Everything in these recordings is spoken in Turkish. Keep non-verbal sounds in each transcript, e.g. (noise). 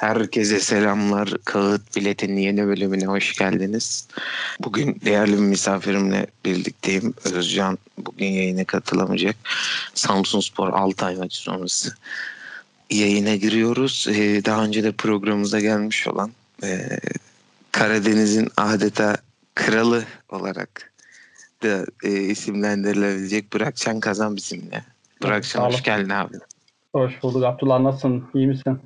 Herkese selamlar. Kağıt Bilet'in yeni bölümüne hoş geldiniz. Bugün değerli bir misafirimle birlikteyim. Özcan bugün yayına katılamayacak. Samsun Spor Altay maçı sonrası yayına giriyoruz. Ee, daha önce de programımıza gelmiş olan e, Karadeniz'in adeta kralı olarak da e, isimlendirilebilecek Burakcan Kazan bizimle. Burakcan hoş geldin abi. Hoş bulduk Abdullah nasılsın? İyi misin?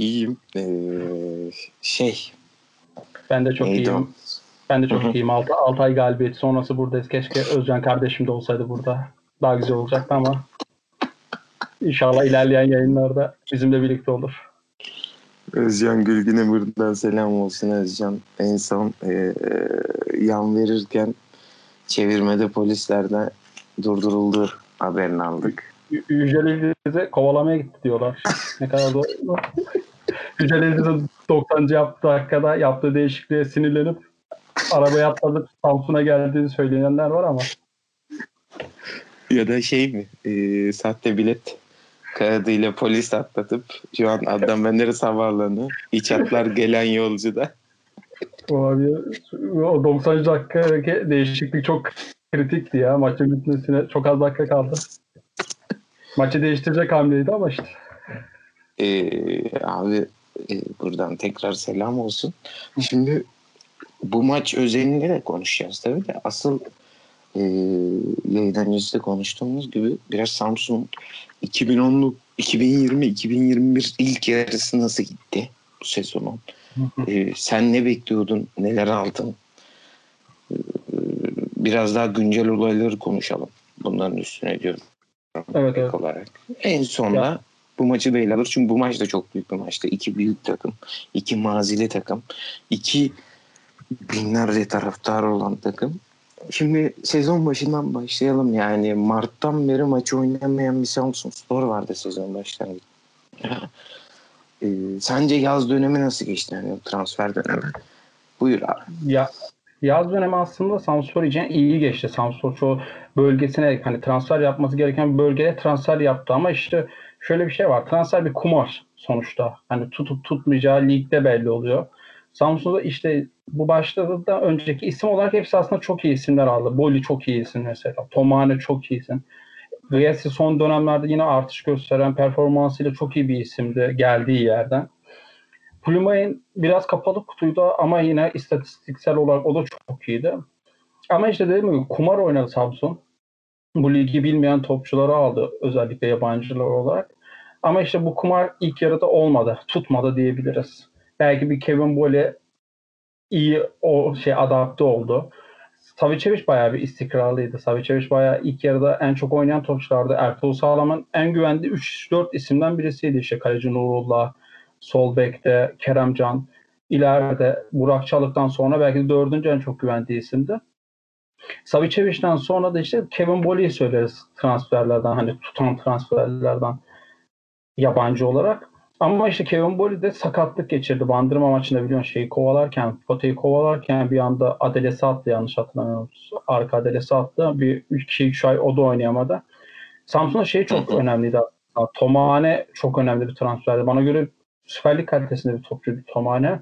İyiyim. Ee, şey. Ben de çok iyiyim. O? Ben de çok Hı-hı. iyiyim. 6, 6 ay galibiyeti sonrası buradayız. Keşke Özcan kardeşim de olsaydı burada. Daha güzel olacaktı ama inşallah ilerleyen yayınlarda bizimle birlikte olur. Özcan Gülgün'e buradan selam olsun Özcan. En son e, yan verirken çevirmede polislerden durduruldu haberini aldık. Yücel bize kovalamaya gitti diyorlar. ne kadar doğru. İlgiz'in 90. yaptığı dakikada yaptığı değişikliğe sinirlenip arabaya atladık Samsun'a geldiğini söyleyenler var ama. Ya da şey mi? E, sahte bilet kağıdıyla polis atlatıp şu an Adnan Menderes havaalanı iç hatlar gelen yolcu da. Abi, o 90. dakika değişiklik çok kritikti ya. Maçın bitmesine çok az dakika kaldı. Maçı değiştirecek hamleydi ama işte. Ee, abi e, buradan tekrar selam olsun. Şimdi bu maç özelinde de konuşacağız tabii de asıl e, yayın öncesi konuştuğumuz gibi biraz Samsun 2010'luk 2020-2021 ilk yarısı nasıl gitti bu sezonun? ee, sen ne bekliyordun? Neler aldın? Ee, biraz daha güncel olayları konuşalım. Bunların üstüne diyorum. Evet, evet. olarak. En sonda. Bu maçı da ele alır. Çünkü bu maç da çok büyük bir maçtı. İki büyük takım, iki mazili takım, iki binlerce taraftar olan takım. Şimdi sezon başından başlayalım yani. Mart'tan beri maçı oynamayan bir Samsun Spor vardı sezon başlangıcı. (laughs) ee, sence yaz dönemi nasıl geçti? Yani transfer dönemi. Buyur abi. Ya yaz dönemi aslında Samspor için iyi geçti. Samspor çoğu bölgesine hani transfer yapması gereken bir bölgeye transfer yaptı ama işte şöyle bir şey var. Transfer bir kumar sonuçta. Hani tutup tutmayacağı ligde belli oluyor. Samsun'da işte bu başladı da önceki isim olarak hepsi aslında çok iyi isimler aldı. Boli çok iyi isim mesela. Tomane çok iyi isim. Griesi son dönemlerde yine artış gösteren performansıyla çok iyi bir isimdi geldiği yerden. Plumay'ın biraz kapalı kutuydu ama yine istatistiksel olarak o da çok iyiydi. Ama işte dediğim gibi kumar oynadı Samsun. Bu ligi bilmeyen topçuları aldı özellikle yabancılar olarak. Ama işte bu kumar ilk yarıda olmadı. Tutmadı diyebiliriz. Belki bir Kevin Bole iyi o şey adapte oldu. Savicevic bayağı bir istikrarlıydı. Savicevic bayağı ilk yarıda en çok oynayan topçulardı. Ertuğrul Sağlam'ın en güvendiği 3-4 isimden birisiydi işte. Kaleci Nurullah, Sol bekte Keremcan, ileride Burak Çalık'tan sonra belki de dördüncü en çok güvendiği isimdi. Savicevic'den sonra da işte Kevin Bolly'yi söyleriz transferlerden hani tutan transferlerden yabancı olarak. Ama işte Kevin Bolly de sakatlık geçirdi. Bandırma maçında biliyorsun şeyi kovalarken, potayı kovalarken bir anda adelesi attı yanlış hatırlamıyorum. Arka adelesi attı. Bir 2-3 ay o da oynayamadı. Samsun'da şey çok önemliydi. Tomane çok önemli bir transferdi. Bana göre Süper Lig kalitesinde bir topçu bir Tomane.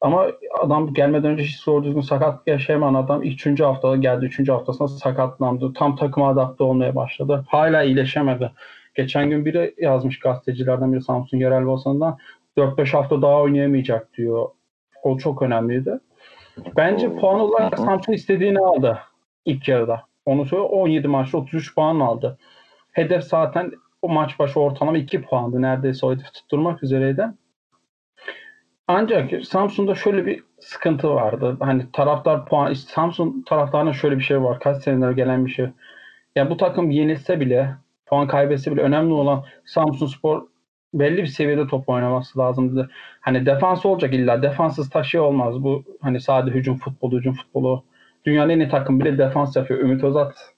Ama adam gelmeden önce hiç doğru düzgün sakat yaşayamayan adam ilk üçüncü haftada geldi. Üçüncü haftasında sakatlandı. Tam takıma adapte olmaya başladı. Hala iyileşemedi. Geçen gün biri yazmış gazetecilerden biri Samsun yerel basından 4-5 hafta daha oynayamayacak diyor. O çok önemliydi. Bence puan olarak Samsun istediğini aldı ilk yarıda. Onu söyle 17 maçta 33 puan aldı. Hedef zaten o maç başı ortalama 2 puandı. Neredeyse o hedefi tutturmak üzereydi. Ancak Samsun'da şöyle bir sıkıntı vardı. Hani taraftar puan, işte Samsun taraftarına şöyle bir şey var. Kaç seneler gelen bir şey. Ya bu takım yenilse bile, puan kaybetse bile önemli olan Samsun Spor belli bir seviyede top oynaması lazımdı. Hani defans olacak illa. Defanssız taşı olmaz. Bu hani sadece hücum futbolu, hücum futbolu. Dünyanın en iyi takım bile defans yapıyor. Ümit Özat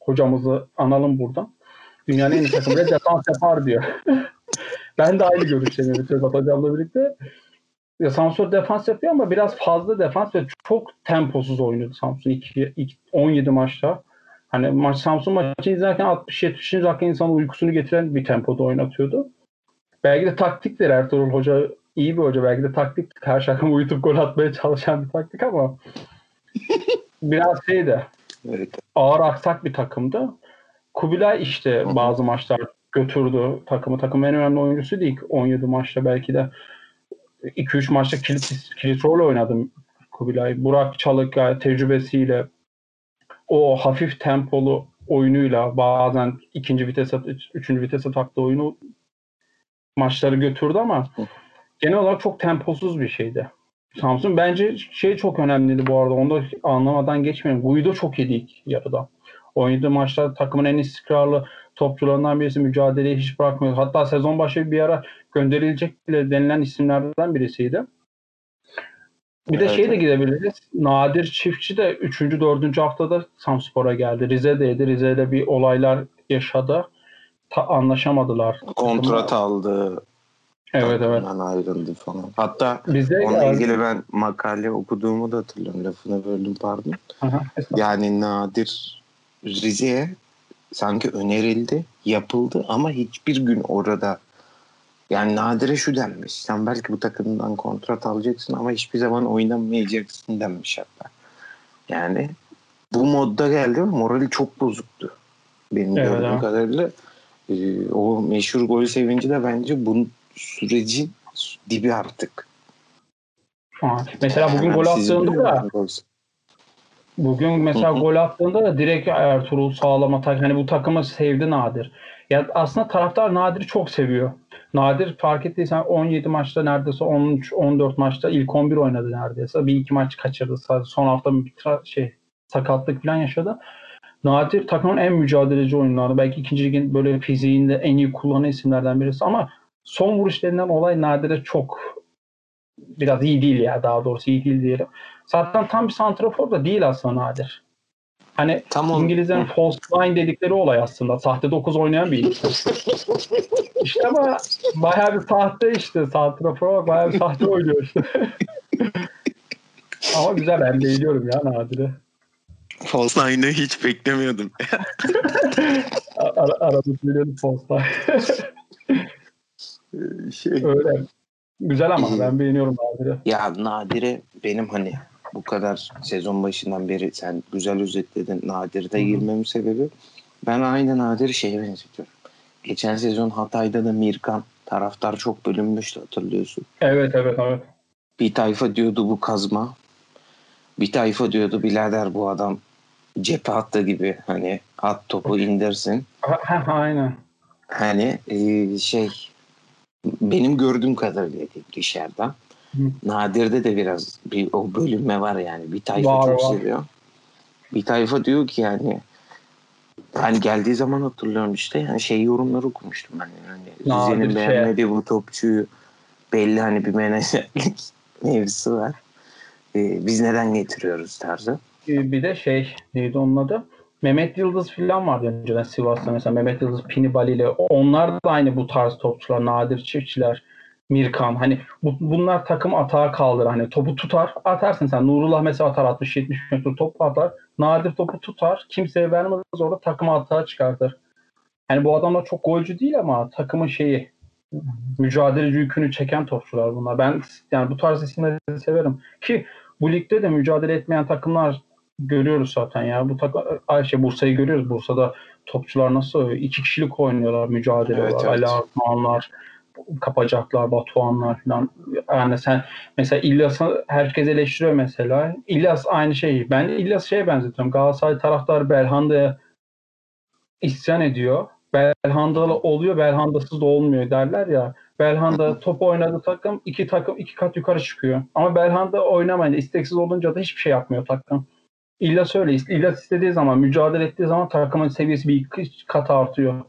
hocamızı analım buradan. Dünyanın en iyi takımıyla (laughs) defans yapar diyor. ben de aynı görüşteyim Ümit Özat hocamla birlikte. Ya Samsun defans yapıyor ama biraz fazla defans ve çok temposuz oynadı Samsun 2, 2 17 maçta. Hani maç Samsun maçı izlerken 60-70. dakika insanın uykusunu getiren bir tempoda oynatıyordu. belki de taktiktir Ertuğrul Hoca iyi bir hoca. Belki de taktik her şarkımı (laughs) uyutup gol atmaya çalışan bir taktik ama (laughs) biraz şeydi. Evet. Ağır aksak bir takımdı. Kubilay işte bazı maçlar götürdü takımı. Takımın en önemli oyuncusu değil. 17 maçta belki de 2-3 maçta kilit, kilit rol oynadım Kubilay. Burak Çalık tecrübesiyle o hafif tempolu oyunuyla bazen ikinci vitese, üçüncü vitese taktığı oyunu maçları götürdü ama genel olarak çok temposuz bir şeydi. Samsun bence şey çok önemliydi bu arada. Onu da anlamadan geçmeyin. Guido çok iyiydi ilk yarıda. Oynadığı maçta takımın en istikrarlı topçularından birisi mücadeleyi hiç bırakmıyor. Hatta sezon başı bir ara gönderilecek bile denilen isimlerden birisiydi. Bir evet. de şey de gidebiliriz. Nadir Çiftçi de 3. 4. haftada Samspor'a geldi. Rize'deydi. Rize'de bir olaylar yaşadı. Ta, anlaşamadılar. Kontrat aldı. Evet evet. ayrıldı falan. Hatta Bize onunla yani... ilgili ben makale okuduğumu da hatırlıyorum. Lafını böldüm pardon. Aha, yani Nadir Rize'ye sanki önerildi, yapıldı ama hiçbir gün orada yani Nadir'e şu denmiş. Sen belki bu takımdan kontrat alacaksın ama hiçbir zaman oynamayacaksın denmiş hatta. Yani bu modda geldi morali çok bozuktu. Benim evet, gördüğüm ha. kadarıyla. Ee, o meşhur gol sevinci de bence bu sürecin dibi artık. Ha. Mesela bugün gol attığında da bugün mesela gol attığında da direkt Ertuğrul sağlama tak hani bu takımı sevdi Nadir. Ya aslında taraftar Nadir'i çok seviyor. Nadir fark ettiysen 17 maçta neredeyse 13 14 maçta ilk 11 oynadı neredeyse. Bir iki maç kaçırdı. Son hafta bir şey sakatlık falan yaşadı. Nadir takımın en mücadeleci oyunları. Belki ikinci ligin böyle fiziğinde en iyi kullanan isimlerden birisi ama son vuruşlarından olay Nadir'e çok biraz iyi değil ya daha doğrusu iyi değil diyelim. Zaten tam bir santrafor da değil aslında Nadir. Hani tamam. İngilizlerin false nine dedikleri olay aslında. Sahte 9 oynayan bir (laughs) İşte ama bayağı bir sahte işte. Santrafor bayağı bir sahte oynuyor işte. (laughs) ama güzel ben beğeniyorum ya Nadir'i. False Nine'ı hiç beklemiyordum. (laughs) Ar arada biliyorum False Nine. şey. Öyle. Güzel ama ben beğeniyorum Nadir'i. Ya Nadir'i benim hani bu kadar sezon başından beri sen güzel özetledin Nadir'de girmemin sebebi ben aynı Nadir'i şeye benzetiyorum. Geçen sezon Hatay'da da Mirkan taraftar çok bölünmüştü hatırlıyorsun. Evet evet evet. Bir tayfa diyordu bu kazma. Bir tayfa diyordu birader bu adam cephe hattı gibi hani at topu indirsin. Aynen. Hani e, şey benim gördüğüm kadarıyla dışarıdan Nadir'de de biraz bir o bölünme var yani. Bir tayfa var, çok var. seviyor. Bir tayfa diyor ki yani hani geldiği zaman hatırlıyorum işte yani şey yorumları okumuştum ben. Yani Rize'nin şey. beğenmediği bu topçuyu belli hani bir menajerlik (laughs) mevzusu var. Ee, biz neden getiriyoruz tarzı. Ee, bir de şey neydi onun adı? Mehmet Yıldız falan vardı önceden Sivas'ta mesela Mehmet Yıldız, Pinibali ile onlar da aynı bu tarz topçular, nadir çiftçiler. Mirkan hani bu, bunlar takım atağa kaldır. Hani topu tutar atarsın sen. Nurullah mesela atar 60-70 metre top atar. Nadir topu tutar. Kimseye vermez orada takımı atağa çıkartır. hani bu adamlar çok golcü değil ama takımın şeyi mücadeleci yükünü çeken topçular bunlar. Ben yani bu tarz isimleri severim. Ki bu ligde de mücadele etmeyen takımlar görüyoruz zaten ya. Bu takım Ayşe Bursa'yı görüyoruz. Bursa'da topçular nasıl iki kişilik oynuyorlar, mücadele evet, var. Evet. Ali Artmanlar, kapacaklar, Batuhanlar falan. Yani sen mesela İlyas'ı herkes eleştiriyor mesela. İlyas aynı şeyi. Ben İlyas şeye benzetiyorum. Galatasaray taraftar Belhanda'ya isyan ediyor. Belhandalı oluyor, Belhandasız da olmuyor derler ya. Belhanda top oynadı takım iki takım iki kat yukarı çıkıyor. Ama Belhanda oynamayınca isteksiz olunca da hiçbir şey yapmıyor takım. İlyas öyle. İlyas istediği zaman, mücadele ettiği zaman takımın seviyesi bir kat artıyor.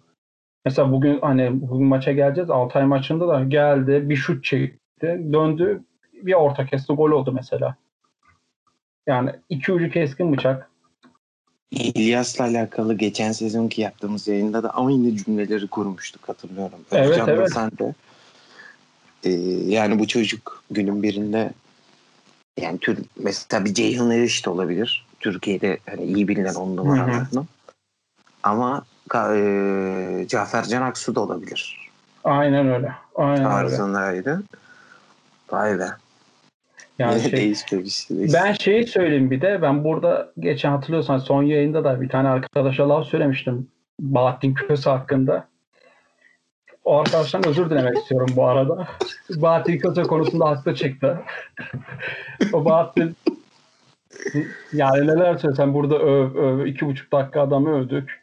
Mesela bugün hani bugün maça geleceğiz. Altay maçında da geldi. Bir şut çekti. Döndü. Bir orta kesti. Gol oldu mesela. Yani iki ucu keskin bıçak. İlyas'la alakalı geçen sezonki yaptığımız yayında da aynı cümleleri kurmuştuk hatırlıyorum. Evet Özcan evet. Sen de. Ee, yani bu çocuk günün birinde yani tür, mesela bir Ceyhun Eriş de olabilir. Türkiye'de hani iyi bilinen on numaralardan. Ama e, Cafer Can Aksu da olabilir. Aynen öyle. Aynen öyle. tarzındaydı. Vay be. Yani Yine şey, değişmemiş. ben şeyi söyleyeyim bir de ben burada geçen hatırlıyorsan son yayında da bir tane arkadaşa laf söylemiştim. Bahattin Köse hakkında. O arkadaştan özür dilemek istiyorum bu arada. (laughs) Bahattin Köse konusunda haklı çıktı. (laughs) o Bahattin yani neler söylesem burada öv öv iki buçuk dakika adamı övdük.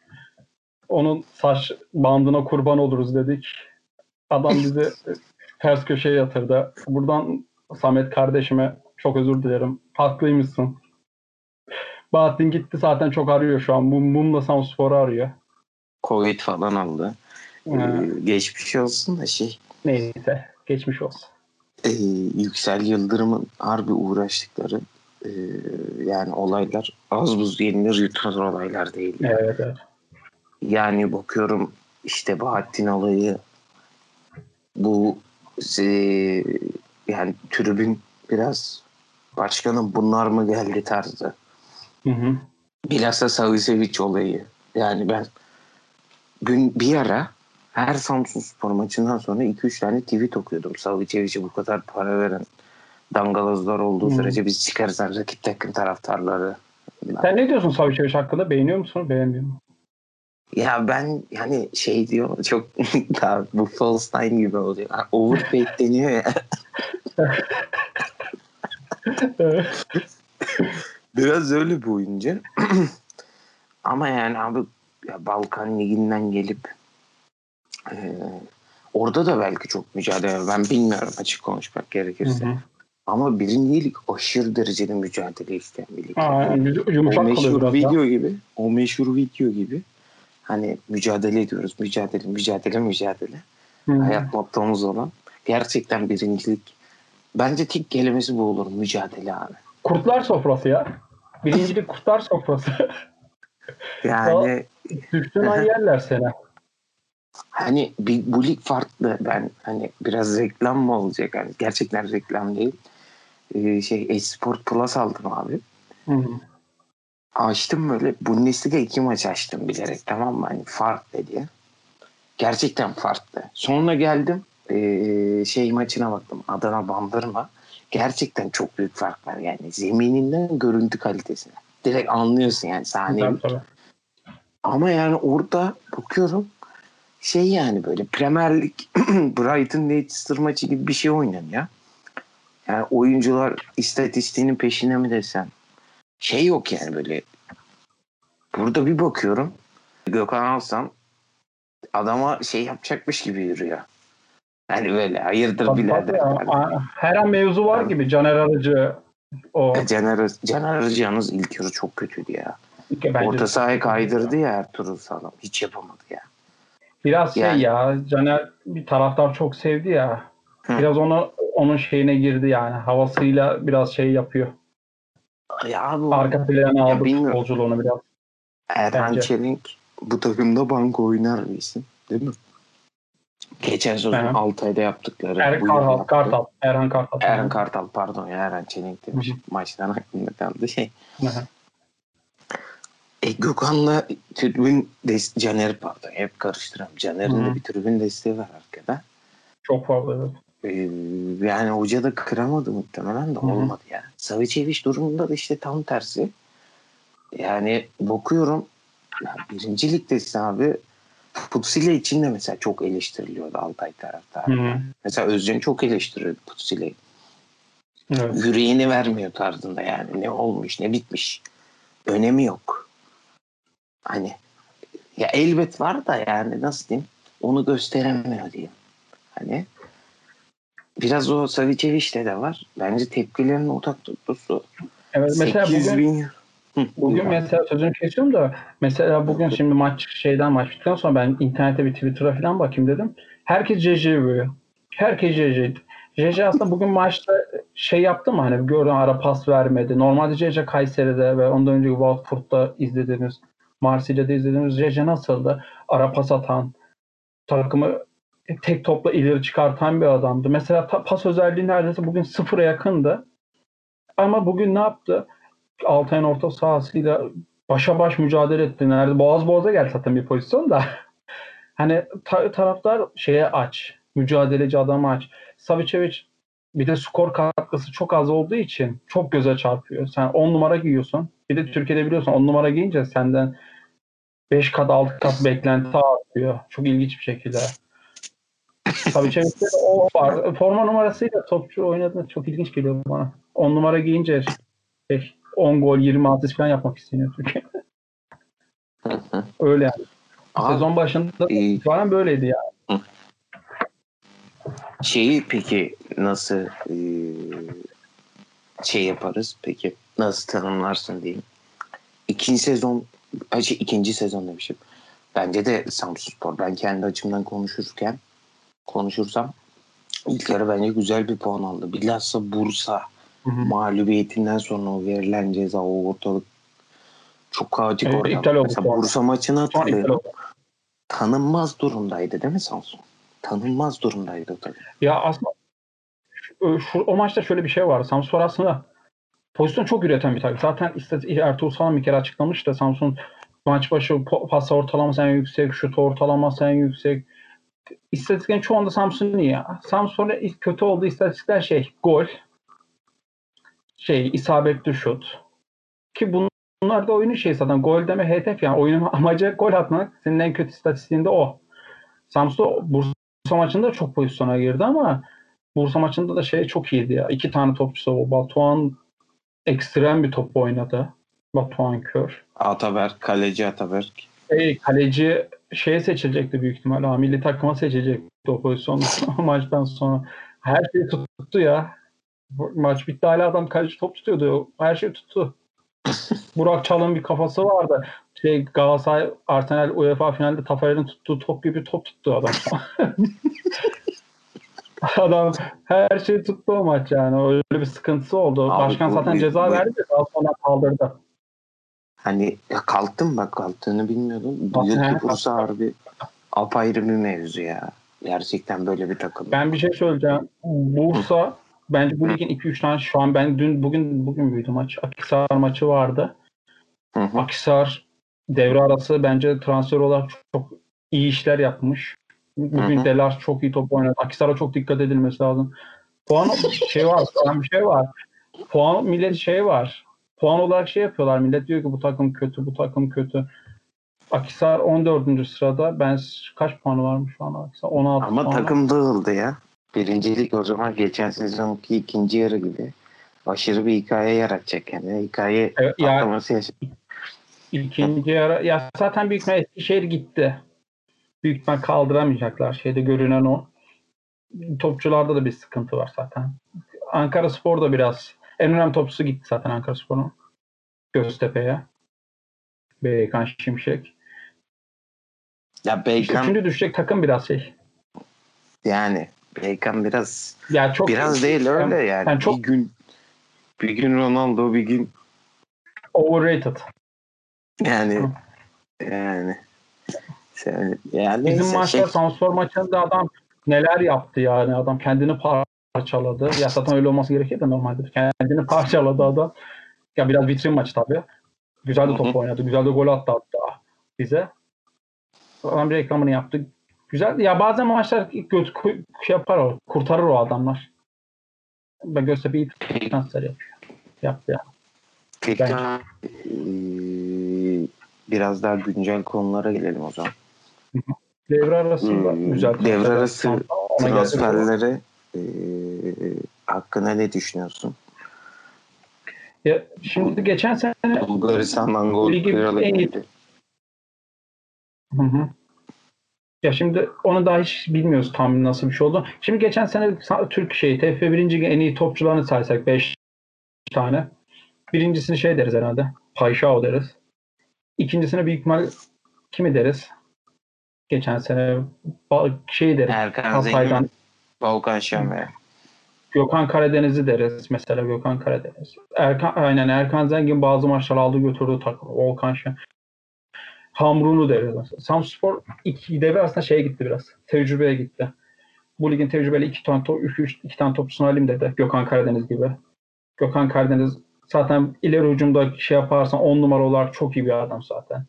Onun saç bandına kurban oluruz dedik. Adam bizi (laughs) ters köşeye yatırdı. Buradan Samet kardeşime çok özür dilerim. Haklıymışsın. Bahattin gitti zaten çok arıyor şu an. Mum, Mumla Samspor'u arıyor. Covid falan aldı. Ee, Ee, geçmiş olsun da şey neyse geçmiş olsun. e, Yüksel Yıldırım'ın harbi uğraştıkları e, yani olaylar az buz yenilir yutulur olaylar değil. Evet evet. Yani bakıyorum işte Bahattin olayı bu e, yani tribün biraz başkanım bunlar mı geldi tarzı. Hı hı. Bilhassa Savicevic olayı. Yani ben gün bir ara her Samsun Spor maçından sonra 2-3 tane tweet okuyordum. Savicevic'e bu kadar para veren dangalozlar olduğu Hmm. sürece biz çıkarız rakip takım taraftarları. Sen ne diyorsun Savicevic hakkında? Beğeniyor musun? Beğenmiyor musun? Ya ben yani şey diyor çok (laughs) daha bu Falstein gibi oluyor. Ha, Overpaid deniyor ya. Biraz öyle bir oyuncu. (clears throat) Ama yani abi ya Balkan Ligi'nden gelip e, orada da belki çok mücadele. Ben bilmiyorum açık konuşmak Hı gerekirse. hı. Ama birinci lig aşırı derecede mücadele isteyen bir lig. Aa, yum- o yumuşak kalıyor meşhur biraz video gibi, o meşhur video gibi hani mücadele ediyoruz. Mücadele, mücadele, mücadele. Hı hı. Hayat mottomuz olan. Gerçekten birincilik. Bence tek kelimesi bu olur. Mücadele abi. Kurtlar sofrası ya. Birincilik kurtlar sofrası. (laughs) Yani Düştüğün an yerler seni. hani bir, bu lig farklı. Ben hani biraz reklam mı olacak? Yani gerçekten reklam değil. Ee, şey Esport Plus aldım abi. Hı hı. Açtım böyle Bundesliga iki maç açtım bilerek tamam mı? Hani farklı diye. Gerçekten farklı. Sonra geldim ee, şey maçına baktım. Adana Bandırma. Gerçekten çok büyük fark var yani. Zemininden görüntü kalitesine. Direkt anlıyorsun yani sahneyi. Ama yani orada bakıyorum şey yani böyle Premier Lig (clears throat) Brighton Leicester maçı gibi bir şey oynanıyor. Yani oyuncular istatistiğinin peşine mi desem şey yok yani böyle. Burada bir bakıyorum Gökhan Alsam adama şey yapacakmış gibi yürüyor. Hani böyle hayırdır Tabii, birader. Yani. Her an mevzu var gibi. Caner Arıcı o Caner, Caner Arıcı yalnız ilk yarı çok kötüydü ya. bence Orta sahaya kaydırdı ya Ertuğrul Sağlam. Hiç yapamadı ya. biraz şey Yani- ya Caner bir taraftar çok sevdi ya. Hı. Biraz onu onun şeyine girdi yani. Havasıyla biraz şey yapıyor. Ya abi, Arka plana aldı futbolculuğunu biraz. Erhan Bence. Çelik bu takımda banko oynar bir isim. Değil mi? Geçen sezon Hı. Altay'da yaptıkları. Er Kartal, yaptı. Kartal, Erhan Kartal. Erhan Kartal pardon ya Erhan Çelik demiş. Maçtan aklımda kaldı şey. Hı hı. E, Gökhan'la tribün des- Caner pardon hep karıştıram. Caner'in de bir tribün desteği var arkada. Çok fazla evet. Ee, yani hoca da kıramadı muhtemelen de Hı hı. olmadı ya. Savicevic durumunda da işte tam tersi. Yani bakıyorum ya birinci ligdesin abi. Putsile için de mesela çok eleştiriliyordu Altay taraftarı. Mesela Özcan çok eleştiriyordu Putsile'yi. Evet. Yüreğini vermiyor tarzında yani. Ne olmuş ne bitmiş. Önemi yok. Hani ya elbet var da yani nasıl diyeyim onu gösteremiyor diyeyim. Hani biraz o Savicevic'te de var. Bence tepkilerin otak tuttusu. Evet, mesela 800 bugün bin. Hı, Bugün mesela sözünü kesiyorum da mesela bugün şimdi maç şeyden maç bittikten sonra ben internete bir Twitter'a falan bakayım dedim. Herkes JJ veriyor. Herkes JJ. JJ aslında bugün maçta şey yaptı mı hani gördüğün ara pas vermedi. Normalde JJ Kayseri'de ve ondan önceki Watford'da izlediğimiz Marsilya'da izlediğimiz JJ nasıldı? Ara pas atan, takımı tek topla ileri çıkartan bir adamdı. Mesela pas özelliği neredeyse bugün sıfıra yakındı. Ama bugün ne yaptı? Altay'ın orta sahasıyla başa baş mücadele etti. Nerede? Boğaz boğaza geldi zaten bir pozisyon da. (laughs) hani ta- taraftar şeye aç. Mücadeleci adamı aç. Savicevic bir de skor katkısı çok az olduğu için çok göze çarpıyor. Sen 10 numara giyiyorsun. Bir de Türkiye'de biliyorsun 10 numara giyince senden 5 kat 6 kat beklenti artıyor. Çok ilginç bir şekilde. Savicevic'te o var. Forma numarasıyla topçu oynadı. Çok ilginç geliyor bana. 10 numara giyince şey, 10 gol 20 asist falan yapmak istiyor Türkiye. Öyle yani. Abi, Sezon başında e, itibaren böyleydi ya. şeyi peki nasıl e, şey yaparız peki nasıl tanımlarsın diyeyim. İkinci sezon ay şey, ikinci sezon demişim. Bence de Samsunspor. Ben kendi açımdan konuşurken konuşursam ilk yarı bence güzel bir puan aldı. Bilhassa Bursa Hı hı. mağlubiyetinden sonra o verilen ceza o ortalık çok kaotik Evet, iptal oldu Mesela. Bursa maçını hatırlıyorum. Tanınmaz durumdaydı değil mi Samsun? Tanınmaz durumdaydı takım. Ya aslında şu, o maçta şöyle bir şey var. Samsun aslında pozisyon çok üreten bir takım. Zaten istatistik Ertuğrul Sağlam bir kere açıklamış da Samsun maç başı po- pas ortalaması en yüksek, şut ortalaması en yüksek. İstatistiklerin çoğunda Samsun iyi ya. Samsun'un ilk kötü olduğu istatistikler şey gol, şey isabetli şut. Ki bunlar da oyunun şey zaten gol deme hedef yani oyunun (laughs) amacı gol atmak. Senin en kötü istatistiğinde o. Samsun Bursa maçında çok pozisyona girdi ama Bursa maçında da şey çok iyiydi ya. İki tane topçusu o. Batuhan ekstrem bir top oynadı. Batuhan Kör. Ataberk, kaleci Ataberk. Şey, kaleci şeye seçilecekti büyük ihtimalle. Ha, milli takıma seçilecekti o pozisyonda (laughs) maçtan sonra. Her şeyi tuttu ya. Maç bitti hala adam kaleci top tutuyordu. Her şeyi tuttu. (laughs) Burak Çal'ın bir kafası vardı. Şey Galatasaray Arsenal UEFA finalde Tafarel'in tuttuğu top gibi top tuttu adam. (laughs) adam her şeyi tuttu o maç yani. Öyle bir sıkıntısı oldu. Abi Başkan zaten bu- ceza bu- verdi de daha sonra kaldırdı. Hani ya kalktım bak kalktığını bilmiyordum. He. Bursa harbi apayrı bir mevzu ya. Gerçekten böyle bir takım. Ben bir şey söyleyeceğim. Bursa bence bu ligin 2-3 tane şu an ben dün bugün bugün müydü maç? Akhisar maçı vardı. Hı hı. Akhisar devre arası bence transfer olarak çok, çok iyi işler yapmış. Bugün Hı hı. Delar çok iyi top oynadı. Akhisar'a çok dikkat edilmesi lazım. Puan şey var, puan (laughs) bir şey var. Puan millet şey var. Puan olarak şey yapıyorlar. Millet diyor ki bu takım kötü, bu takım kötü. Akhisar 14. sırada. Ben kaç puanı varmış şu an Akhisar? 16 Ama puanı. takım dağıldı ya. Birincilik o zaman geçen sezonki ikinci yarı gibi aşırı bir hikaye yaratacak yani. Hikaye Evet, ya-. İkinci yarı ya zaten büyük ihtimal Eskişehir gitti. Büyük ihtimal kaldıramayacaklar. Şeyde görünen o. Topçularda da bir sıkıntı var zaten. Ankara Spor da biraz en önemli topçusu gitti zaten Ankara Spor'un. Göztepe'ye. Beykan Şimşek. Ya Beykan üçüncü düşecek takım biraz şey. yani Beykan biraz Ya çok biraz değil öyle yani. yani çok- Bir gün bir gün Ronaldo bir gün overrated. yani yani yani Bizim maçta şey- Samspor maçında adam neler yaptı yani adam kendini parçaladı. Ya zaten öyle olması gerekiyor da normalde. Kendini parçaladı adam. Ya biraz vitrin maçı tabii. Güzel de top oynadı. Güzel de gol attı hatta bize. Adam bir reklamını yaptı. Güzel. Ya bazen maçlar göz, şey yapar o. Kurtarır o adamlar. Ben Göztepe iyi transfer yapıyor. Yaptı ya. Peki, Bence. eee, biraz daha güncel konulara gelelim o zaman. Devre arasında Hmm, güzel. devre arası transferleri eee hakkında ne düşünüyorsun? Ya, şimdi geçen sene Bulgaristan'dan gol kralı en. Hı hı. Ya şimdi onu daha hiç bilmiyoruz tam nasıl bir şey oldu. Şimdi geçen sene Türk şey TFF birinci en iyi topçularını saysak 5 tane. Birincisini şey deriz herhalde. Payşao deriz. İkincisine büyük ihtimal kimi deriz? Geçen sene şey deriz. Erkan Hatay'dan Volkan Şenver. Gökhan Karadeniz'i deriz. Mesela Gökhan Karadeniz. Erkan, aynen Erkan Zengin bazı maçlar aldı götürdü takımı. Volkan Şen. Hamrun'u deriz mesela. Samspor iki devre aslında şeye gitti biraz. Tecrübeye gitti. Bu ligin tecrübeli iki tane, top, üç, üç, iki tane topçusunu alayım dedi. Gökhan Karadeniz gibi. Gökhan Karadeniz zaten ileri hücumda şey yaparsan on numara olarak çok iyi bir adam zaten.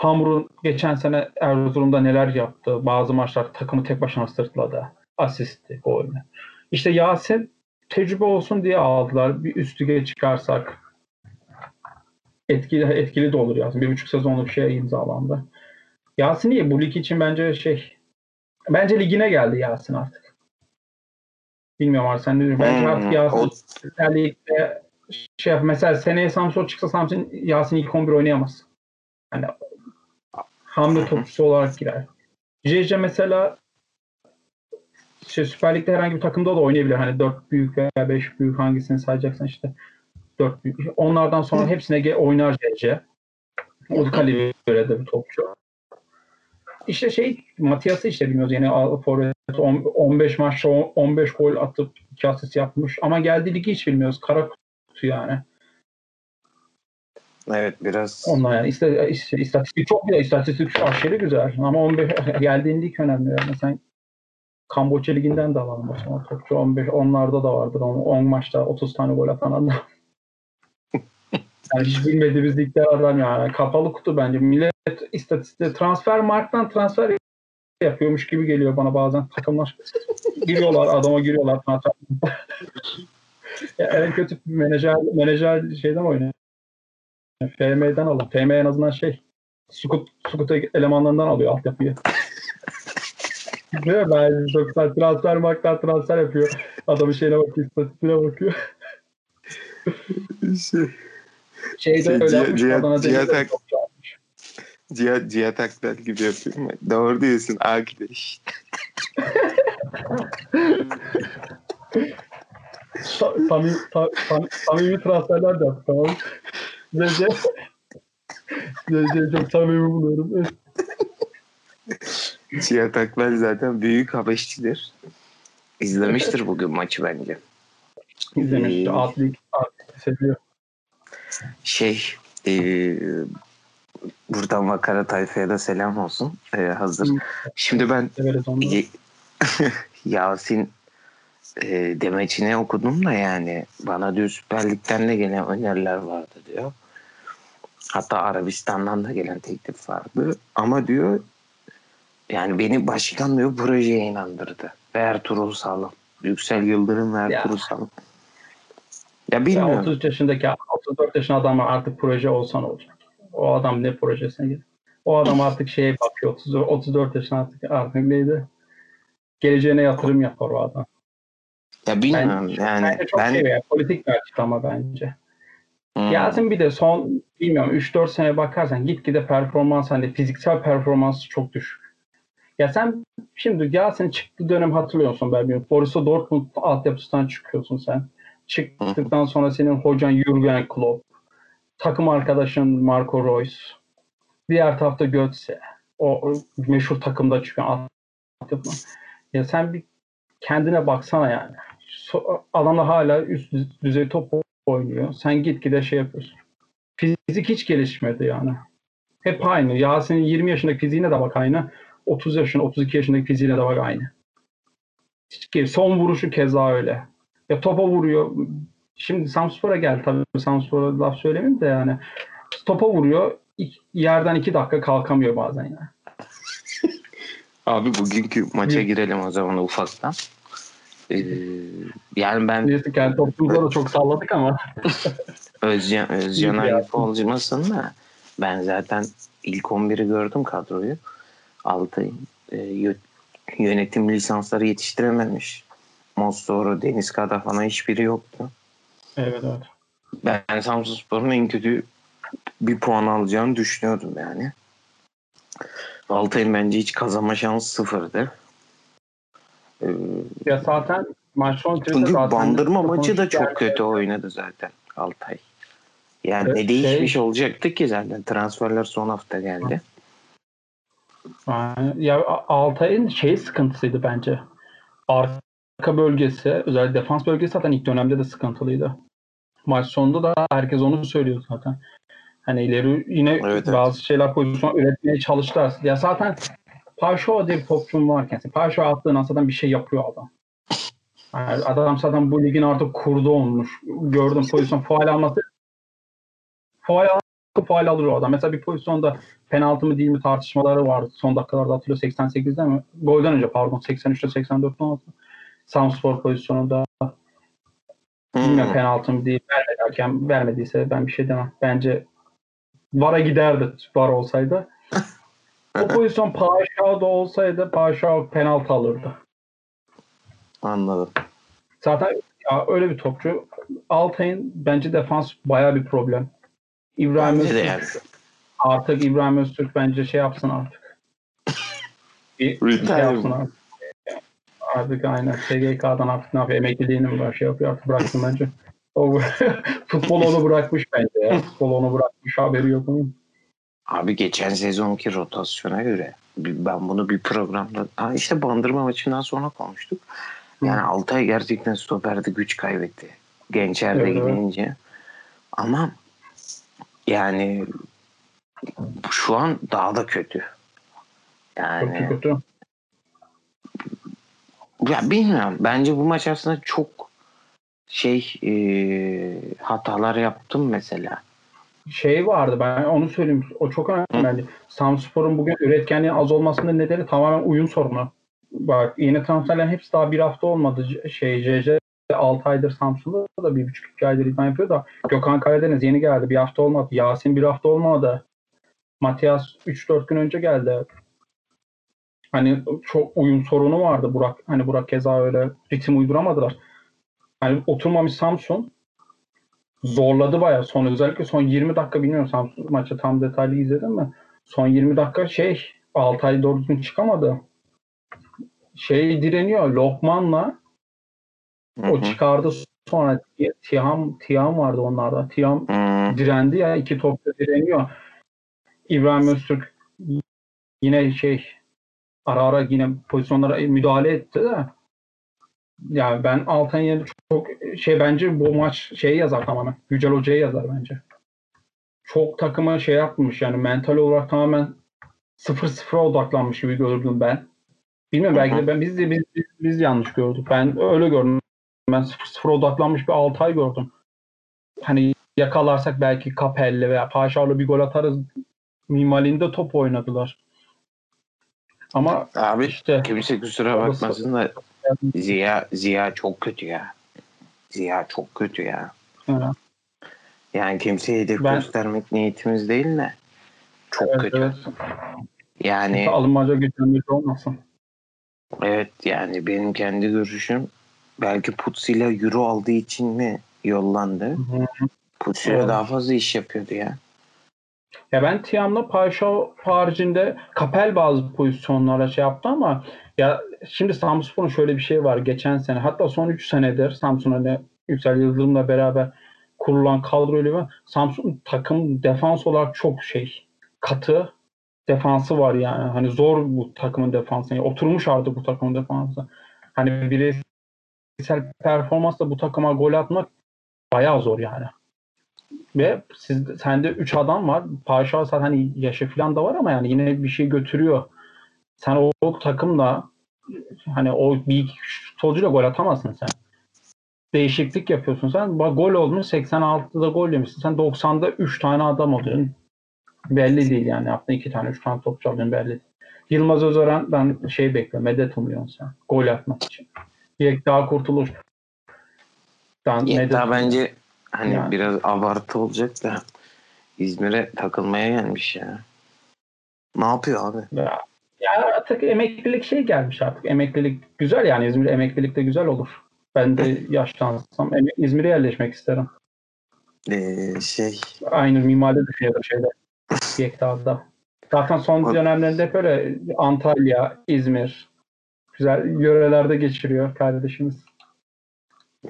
Hamur'un geçen sene Erzurum'da neler yaptı. Bazı maçlar takımı tek başına sırtladı. Asisti, golü. İşte Yasin tecrübe olsun diye aldılar. Bir üst lige çıkarsak etkili etkili de olur Yasin. Bir buçuk sezonluk bir şey imzalandı. Yasin iyi. Bu lig için bence şey bence ligine geldi Yasin artık. Bilmiyorum abi sen ne diyorsun? Bence Hmm, artık Yasin o- Lig'de şey mesela seneye Samsun çıksa Samsun Yasin ilk 11 oynayamaz. Yani hamle topçusu olarak girer. JJ mesela şey, Süper Lig'de herhangi bir takımda da oynayabilir. Hani 4 büyük veya 5 büyük hangisini sayacaksan işte 4 büyük. Onlardan sonra hepsine oynar JJ. O kalibrede bir topçu. İşte şey Matias'ı işte bilmiyoruz. Yani al- forvet on- 15 maçta on- 15 gol atıp 2 asist yapmış. Ama geldiği ligi hiç bilmiyoruz. Kara kutu yani. Evet biraz Ondan yani iste, iste- istatistik çok güzel. İstatistik şu aşırı güzel. Ama 15 geldiğin lig önemli. Yani sen Kamboçya liginden de alalım o zaman. Topçu 15 onlarda da vardır. 10, 10 maçta 30 tane gol atan adam. (laughs) yani hiç bilmediğimiz ligler adam yani. Kapalı kutu bence. Millet istatistik transfer marktan transfer yapıyormuş gibi geliyor bana bazen takımlar. giriyorlar adama giriyorlar. (laughs) Ya en kötü menajer menajer şeyden oynuyor. FM'den alın. FM en azından şey Sukut, Sukut elemanlarından alıyor altyapıyı. (laughs) Değil mi? Ben çok güzel transfer marktan transfer yapıyor. Adamın şeyine bakıyor, istatistiğine bakıyor. (laughs) şey, Şeyde Şey, öyle yapmış. Cihat- Cihat. Cihat, Cihat Akbel gibi yapıyorum. ben. Doğru diyorsun arkadaş. (laughs) Sa- Samimi, sa- sam- samimi transferler de yaptı. Tamam. Gece Gece çok samimi buluyorum. Cihat Akbel zaten büyük Habeşçidir. İzlemiştir bugün maçı bence. İzlemiş. Ee, Atlik, atlik seviyor. Şey e, buradan Vakara Tayfa'ya da selam olsun. E, hazır. Hı. Şimdi ben (laughs) Yasin e, demeçini okudum da yani bana diyor Süper Lig'den de gelen öneriler vardı diyor. Hatta Arabistan'dan da gelen teklif vardı. Ama diyor yani beni başkan diyor projeye inandırdı. Ve Ertuğrul Sağlam. Yüksel Yıldırım ve Ertuğrul Sağlam. Ya Ya bilmiyorum. 33 yaşındaki 34 yaşında adam artık proje olsan olacak. O adam ne projesine gidiyor. O adam artık şeye bakıyor. 30, 34 yaşında artık, artık neydi? Geleceğine yatırım yapar o adam. Ya bilmiyorum Bence, yani bence çok ben şey ya, politik bir açıklama bence. Hmm. Yasin bir de son bilmiyorum 3-4 sene bakarsan gitgide performans hani fiziksel performansı çok düşük. Ya sen şimdi Yasin çıktığı dönem hatırlıyorsun ben bilmiyorum. Borussia Dortmund altyapısından çıkıyorsun sen. Çıktıktan sonra senin hocan Jurgen Klopp. Takım arkadaşın Marco Reus. Diğer tarafta Götze. O meşhur takımda çıkan altyapı. Ya sen bir kendine baksana yani. Adamlar hala üst düz- düzey top oynuyor. Sen gitgide şey yapıyorsun. Fizik hiç gelişmedi yani. Hep aynı. Yasin'in 20 yaşındaki fiziğine de bak aynı. 30 yaşında, 32 yaşındaki fiziğine de bak aynı. Hiç Son vuruşu keza öyle. Ya topa vuruyor. Şimdi Samspor'a gel tabii Samspor'a laf söylemeyeyim de yani. Topa vuruyor. Yerden iki dakika kalkamıyor bazen yani. Abi bugünkü maça girelim o zaman ufaktan. Ee, yani ben Neyse kendi topumuza da çok salladık ama. (laughs) Özcan, Özcan ayıp olmasın da ben zaten ilk 11'i gördüm kadroyu. Altay'ın e, yö- yönetim lisansları yetiştirememiş. Mossoro, Deniz Kada falan hiçbiri yoktu. Evet evet. Ben Samsunspor'un en kötü bir puan alacağını düşünüyordum yani. Altay'ın bence hiç kazanma şansı sıfırdı. Ee, Ya zaten maç son zaten bandırma maçı da çok kötü oynadı zaten Altay. Yani Evet, ne değişmiş şey- olacaktı ki zaten transferler son hafta geldi. Ya Altay'ın şey sıkıntısıydı bence. Arka bölgesi, özellikle defans bölgesi zaten ilk dönemde de sıkıntılıydı. Maç sonunda da herkes onu söylüyor zaten. Hani ileri yine Evet, evet. bazı şeyler pozisyon üretmeye çalıştılar. Ya zaten Paşo diye bir topçum varken, Paşo attığın an zaten bir şey yapıyor adam. Yani adam zaten bu ligin artık kurdu olmuş. Gördüm pozisyon faal alması. Faal faal alır o adam. Mesela bir pozisyonda penaltı mı değil mi tartışmaları vardı. Son dakikalarda hatırlıyor 88'de mi? Golden önce pardon 83'te 84'te oldu. Samspor pozisyonunda Bilmiyorum hmm. penaltı mı değil. Vermedi hakem. Vermediyse ben bir şey demem. Bence VAR'a giderdi VAR olsaydı. O (laughs) pozisyon Paşa'da olsaydı Paşa penaltı alırdı. Anladım. Zaten ya öyle bir topçu. Altay'ın bence defans baya bir problem. İbrahim Öztürk yani. artık İbrahim Öztürk bence şey yapsın artık. (laughs) bir şey yapsın artık. Artık aynen SGK'dan artık ne yapıyor? Emekliliğini mi var? Şey yapıyor artık bıraktım bence. O, (laughs) futbol onu bırakmış bence ya. Futbol onu bırakmış haberi yok onun. Abi geçen sezonki rotasyona göre ben bunu bir programda ha işte bandırma maçından sonra konuştuk. Yani Altay gerçekten stoperde güç kaybetti. Gençer'de evet, gidince. Ama yani şu an daha da kötü. Yani kötü, kötü. Ya bilmiyorum. Bence bu maç aslında çok şey e, hatalar yaptım mesela. Şey vardı ben onu söyleyeyim. O çok önemli. Samspor'un bugün üretkenliği az olmasının nedeni tamamen uyum sorunu. Bak yeni transferlerin hepsi daha bir hafta olmadı. Şey JJ 6 aydır Samsun'da da bir buçuk iki aydır idman yapıyor da Gökhan Karadeniz yeni geldi. Bir hafta olmadı. Yasin bir hafta olmadı. Matias 3-4 gün önce geldi. Hani çok uyum sorunu vardı Burak. Hani Burak keza öyle ritim uyduramadılar. Hani oturmamış Samsun zorladı bayağı son özellikle son 20 dakika bilmiyorum Samsun maçı tam detaylı izledim mi? Son 20 dakika şey Altay doğru düzgün çıkamadı. Şey direniyor Lokman'la o çıkardı sonra Tiham Tiham vardı onlarda. Tiham direndi ya iki topta direniyor. İbrahim Öztürk yine şey ara ara yine pozisyonlara müdahale etti de yani ben Altay'ın yerine çok şey bence bu maç şey yazar tamamen. Yücel Hoca'ya yazar bence. Çok takıma şey yapmış yani mental olarak tamamen sıfır sıfıra odaklanmış gibi gördüm ben. Bilmiyorum belki de ben biz de biz, biz, biz yanlış gördük. Ben öyle gördüm. Ben sıfır sıfıra odaklanmış bir Altay gördüm. Hani yakalarsak belki Kapelli veya Paşalı bir gol atarız mimalinde top oynadılar. Ama abi işte kimse kusura bakmasın da Ziya Ziya çok kötü ya. Ziya çok kötü ya. Evet. Yani kimseye hedef ben... göstermek niyetimiz değil de çok evet, kötü. Evet. Yani alınmaca gücenmiş olmasın. Evet yani benim kendi görüşüm belki Putsi'yle Euro aldığı için mi yollandı? Putsi'yle evet. daha fazla iş yapıyordu ya. Ya ben Tiam'la Paşa haricinde Kapel bazı pozisyonlara şey yaptı ama ya şimdi Samsun'un şöyle bir şey var. Geçen sene hatta son 3 senedir Samsun hani Yüksel Yıldırım'la beraber kurulan kadroyla ve Samsun takım defans olarak çok şey katı defansı var yani. Hani zor bu takımın defansı. Yani oturmuş artık bu takımın defansı. Hani bireysel performansla bu takıma gol atmak bayağı zor yani. Ve siz, sende 3 adam var. Paşa zaten hani yaşı falan da var ama yani yine bir şey götürüyor. Sen o, o takımla hani o bir futbolcuyla gol atamazsın sen. Değişiklik yapıyorsun sen. Bak gol olmuş 86'da gol yemişsin. Sen 90'da 3 tane adam alıyorsun. Belli değil yani. Yaptığın 2 tane 3 tane top çalıyorsun belli değil. Yılmaz Özören ben şey bekliyorum. Medet umuyorsun sen. Gol atmak için. Yekta Kurtuluş. Yekta bence Hani yani. biraz abartı olacak da İzmir'e takılmaya gelmiş ya. Ne yapıyor abi? Ya, ya artık emeklilik şey gelmiş artık. Emeklilik güzel yani İzmir emeklilik de güzel olur. Ben de (laughs) yaşlansam İzmir'e yerleşmek isterim. Ee, şey. Aynı mimaride düşünüyorum şeyde. (laughs) Yekta'da. Zaten son dönemlerinde hep böyle Antalya, İzmir güzel yörelerde geçiriyor kardeşimiz.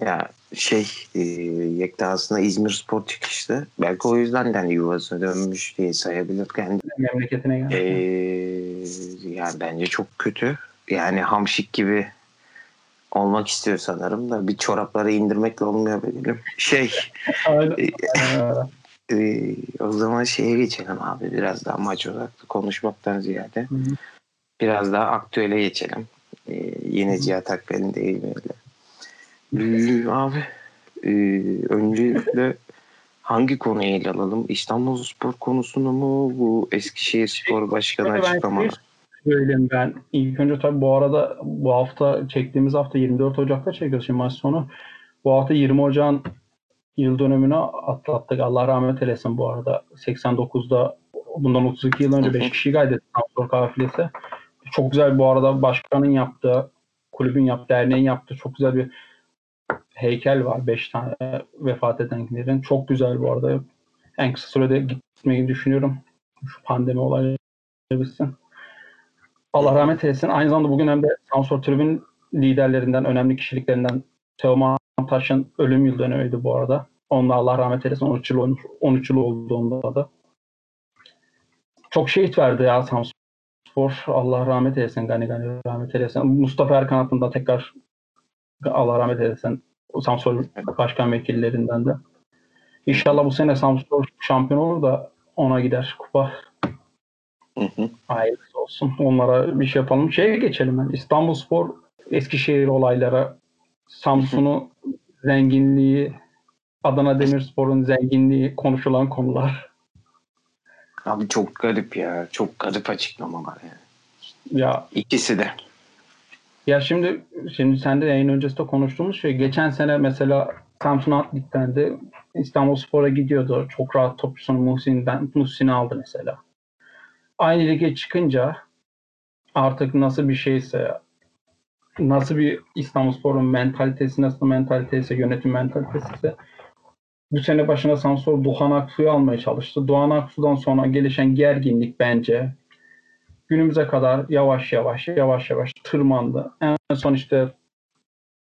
Ya şey e, Yekta aslında İzmir Spor çıkıştı. Belki o yüzden de hani yuvasına dönmüş diye sayabilir kendi. Memleketine geldi. Ee, yani bence çok kötü. Yani Hamşik gibi olmak istiyor sanırım da bir çorapları indirmekle olmuyor benim. Şey e, (laughs) e, o zaman şeye geçelim abi biraz daha maç odaklı konuşmaktan ziyade. Hı-hı. Biraz daha aktüele geçelim. E, yine Cihat Akbel'in deyimiyle. Abi e, öncelikle hangi konuyu ele alalım? İstanbul Spor konusunu mu? Bu Eskişehir Spor Başkanı Ben açıklamaları. söyleyeyim ben. İlk önce tabii bu arada bu hafta çektiğimiz hafta 24 Ocak'ta çekiyoruz şimdi maç sonu. Bu hafta 20 Ocak'ın yıl dönümünü atlattık. Allah rahmet eylesin bu arada. 89'da bundan 32 yıl önce 5 kişi kaydetti Samsun kafilesi. Çok güzel bu arada başkanın yaptığı, kulübün yaptığı, derneğin yaptığı çok güzel bir heykel var. 5 tane vefat edenlerin. Çok güzel bu arada. En kısa sürede gitmeyi düşünüyorum. Şu pandemi olayı bitsin. Allah rahmet eylesin. Aynı zamanda bugün hem de Samsun Tribün liderlerinden, önemli kişiliklerinden Teoman Taş'ın ölüm yıl dönümüydü bu arada. Onunla Allah rahmet eylesin. 13 yıl olmuş. 13 yıl oldu onda da. Çok şehit verdi ya Samsun Spor. Allah rahmet eylesin. Gani gani rahmet eylesin. Mustafa Erkanat'ın da tekrar Allah rahmet eylesin. Samsun başkan vekillerinden de. İnşallah bu sene Samsun şampiyon olur da ona gider kupa. Hı hı. Hayırlısı olsun. Onlara bir şey yapalım. Şeye geçelim. Yani. İstanbul Spor, Eskişehir olayları, Samsun'u zenginliği, Adana Demirspor'un zenginliği konuşulan konular. Abi çok garip ya. Çok garip açıklamalar yani. Ya İkisi de. Ya şimdi şimdi sen de yayın öncesinde konuştuğumuz şey geçen sene mesela Samsun Atlik'ten de İstanbul Spor'a gidiyordu. Çok rahat topçusunu Muhsin'den Muhsin'i aldı mesela. Aynı lige çıkınca artık nasıl bir şeyse nasıl bir İstanbulspor'un mentalitesi, nasıl mentalitesi, yönetim mentalitesi ise bu sene başına Samsun Doğan Aksu'yu almaya çalıştı. Doğan Aksu'dan sonra gelişen gerginlik bence günümüze kadar yavaş yavaş yavaş yavaş tırmandı. En son işte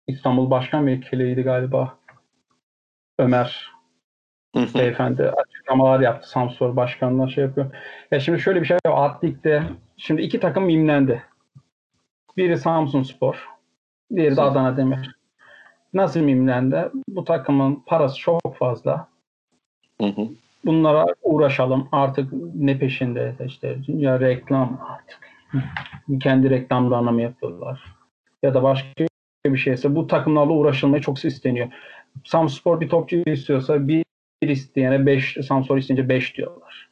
İstanbul Başkan Vekiliydi galiba Ömer beyefendi açıklamalar yaptı. Samsun Başkanı'na şey yapıyor. Ya şimdi şöyle bir şey var. Atlik'te şimdi iki takım mimlendi. Biri Samsun Spor, diğeri de Adana Demir. Nasıl mimlendi? Bu takımın parası çok fazla. Hı hı. Bunlara uğraşalım. Artık ne peşinde işte ya reklam artık. Kendi reklamlarına mı yapıyorlar? Ya da başka bir şeyse bu takımlarla uğraşılmayı çok isteniyor. Samspor bir topçu istiyorsa bir, bir isteyene 5, Samspor isteyince 5 diyorlar.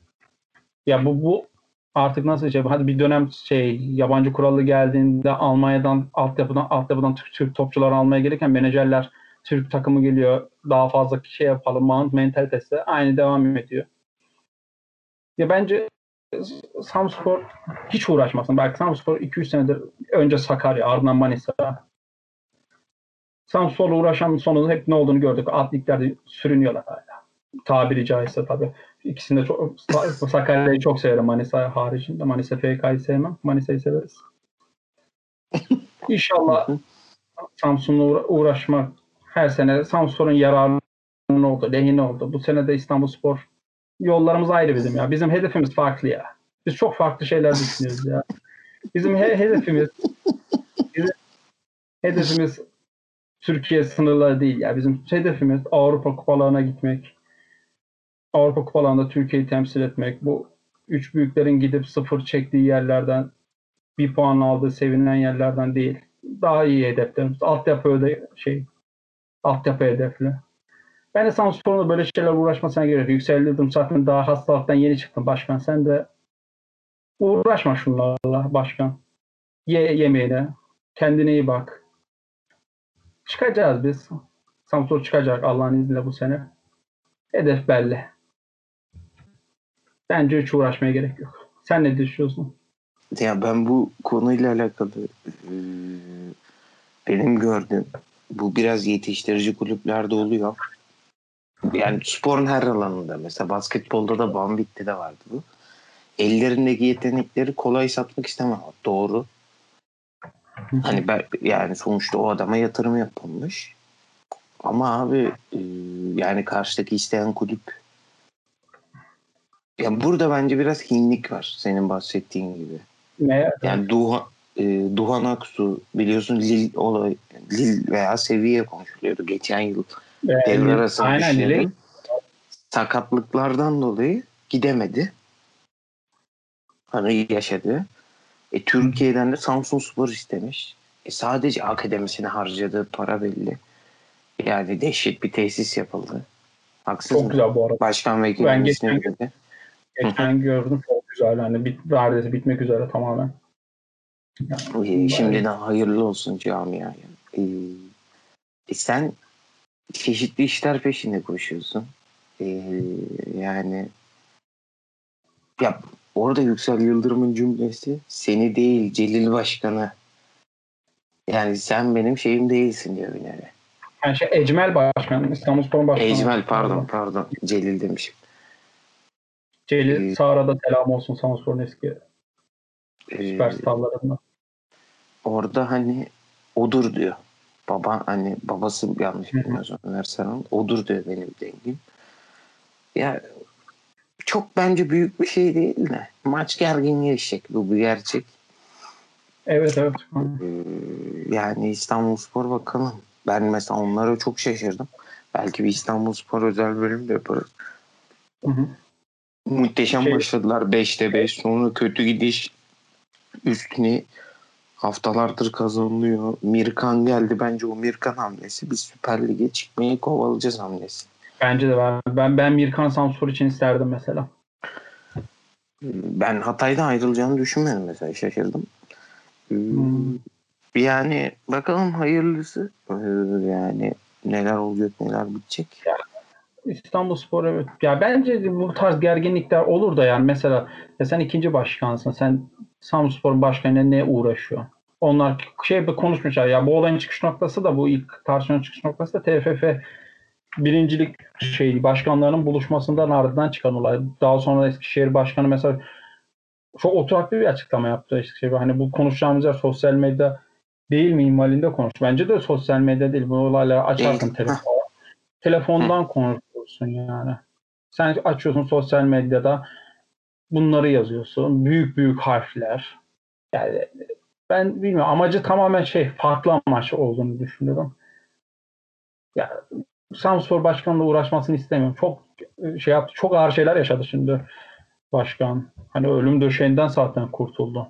Ya bu bu artık nasıl şey? Hadi bir dönem şey yabancı kuralı geldiğinde Almanya'dan altyapıdan altyapıdan Türk, Türk topçular almaya gelirken menajerler Türk takımı geliyor daha fazla şey yapalım mount mentalitesi aynı devam ediyor. Ya bence Samspor hiç uğraşmasın. Belki Samspor 2-3 senedir önce Sakarya, ardından Manisa. Samspor'la uğraşan sonunda hep ne olduğunu gördük. Alt liglerde sürünüyorlar hala. Tabiri caizse tabii. İkisini de çok, Sakarya'yı çok severim Manisa haricinde. Manisa FK'yı sevmem. Manisa'yı severiz. İnşallah Samsun'la uğraşmak her sene Samsun'un yararına oldu, lehine oldu. Bu sene de İstanbul Spor yollarımız ayrı bizim ya. Bizim hedefimiz farklı ya. Biz çok farklı şeyler düşünüyoruz ya. Bizim he- hedefimiz bizim hedefimiz Türkiye sınırları değil ya. Bizim hedefimiz Avrupa kupalarına gitmek. Avrupa kupalarında Türkiye'yi temsil etmek. Bu üç büyüklerin gidip sıfır çektiği yerlerden bir puan aldığı sevinilen yerlerden değil. Daha iyi hedeflerimiz. Altyapı öde şey altyapı hedefli. Ben de Samsun'da böyle şeyler uğraşmasına gerek yok. Yükseldim zaten daha hastalıktan yeni çıktım başkan. Sen de uğraşma şunlarla başkan. Ye yemeğine. Kendine iyi bak. Çıkacağız biz. Samsun çıkacak Allah'ın izniyle bu sene. Hedef belli. Bence hiç uğraşmaya gerek yok. Sen ne düşünüyorsun? Ya ben bu konuyla alakalı benim gördüğüm bu biraz yetiştirici kulüplerde oluyor. Yani sporun her alanında mesela basketbolda da Bambit'te de vardı bu. Ellerindeki yetenekleri kolay satmak istemem. Doğru. Hani ben, yani sonuçta o adama yatırım yapılmış. Ama abi e, yani karşıdaki isteyen kulüp ya burada bence biraz hinlik var senin bahsettiğin gibi. Ne? Yani Duha, e, Duhan Aksu biliyorsun Lil, olay, Lil veya seviye konuşuluyordu geçen yıl. Devre arası Aynen. Lille. Sakatlıklardan dolayı gidemedi. Hani yaşadı. E, Türkiye'den de Samsun Spor istemiş. E, sadece akademisine harcadığı para belli. Yani dehşet bir tesis yapıldı. Haksız Çok mı? güzel bu arada. Başkan vekili Ben geçen- dedi. Geçen gördüm çok güzel. Hani bit, neredeyse bitmek üzere tamamen. Ee, Şimdiden hayırlı olsun camiaya. Ee, e, sen çeşitli işler peşinde koşuyorsun. Ee, yani ya orada Yüksel Yıldırım'ın cümlesi seni değil Celil Başkan'ı yani sen benim şeyim değilsin diyor nevi. Yani şey Ecmel Başkan, İstanbulspor Başkanı. Ecmel pardon pardon Celil demişim. Celil Ee, Sağra'da selam olsun Samspor'un eski Ee, süperstarlarından. orada hani odur diyor. Baba hani babası yanlış bilmiyorsam Ömer Saran odur diyor benim dengim. Ya çok bence büyük bir şey değil de maç gergin geçecek bu bir gerçek. Evet evet. Ee, yani İstanbulspor bakalım. Ben mesela onlara çok şaşırdım. Belki bir İstanbulspor özel bölüm de yaparız. Hı hı. Muhteşem Şey- başladılar 5'te 5 sonra kötü gidiş üstüne haftalardır kazanılıyor. Mirkan geldi bence o Mirkan hamlesi biz Süper Lig'e çıkmayı kovalayacağız hamlesi. Bence de ben ben, ben Mirkan Samspor için isterdim mesela. Ben Hatay'da ayrılacağını düşünmedim mesela şaşırdım. Hmm. Yani bakalım hayırlısı yani neler olacak neler bitecek. İstanbulspor evet. Ya bence bu tarz gerginlikler olur da yani mesela ya sen ikinci başkansın. Sen Samspor'un başkanıyla ne uğraşıyor? Onlar şey bir konuşmuşlar ya bu olayın çıkış noktası da bu ilk tartışmanın çıkış noktası da TFF birincilik şey başkanlarının buluşmasından ardından çıkan olay. Daha sonra Eskişehir Başkanı mesela çok oturaklı bir açıklama yaptı. Eskişehir. Hani bu konuşacağımız yer sosyal medya değil minvalinde konuş. Bence de sosyal medya değil. Bu olayları açarsın Değil. telefon. Telefondan konuşursun yani. Sen açıyorsun sosyal medyada bunları yazıyorsun. Büyük büyük harfler. Yani ben bilmiyorum. Amacı tamamen şey farklı amaç olduğunu düşünüyorum. Ya Samspor başkanla uğraşmasını istemiyorum. Çok e, şey yaptı. Çok ağır şeyler yaşadı şimdi başkan. Hani ölüm döşeğinden zaten kurtuldu.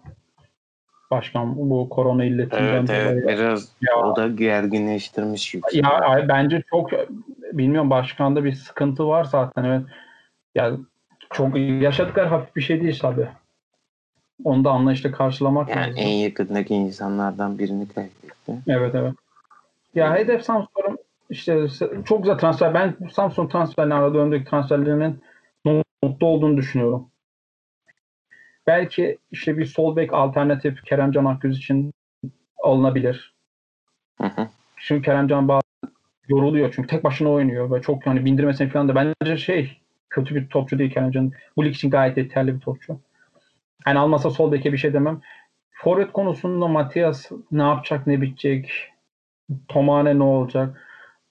Başkan bu korona illetinden Evet dolayı. evet biraz Ya- o da gerginleştirmiş gibi. Ya ay- bence çok bilmiyorum başkanda bir sıkıntı var zaten evet. Ya çok yaşadıkları hafif bir şey değil tabii. Onu da anlayışla karşılamak Yani lazım. en yakındaki insanlardan birini kaybetti. Evet evet. Ya hedef Samsun'un işte çok güzel transfer. Ben Samsun transferlerine arada öndeki transferlerinin mutlu olduğunu düşünüyorum. Belki işte bir sol bek alternatif Keremcan Akgüz için alınabilir. Hı hı. Çünkü Keremcan bazı yoruluyor çünkü tek başına oynuyor ve çok hani bindirmesine falan da bence şey kötü bir topçu değil Keremcan. Bu lig için gayet yeterli bir topçu. Yani almasa sol beke bir şey demem. Forvet konusunda Matias ne yapacak ne bitecek? Tomane ne olacak?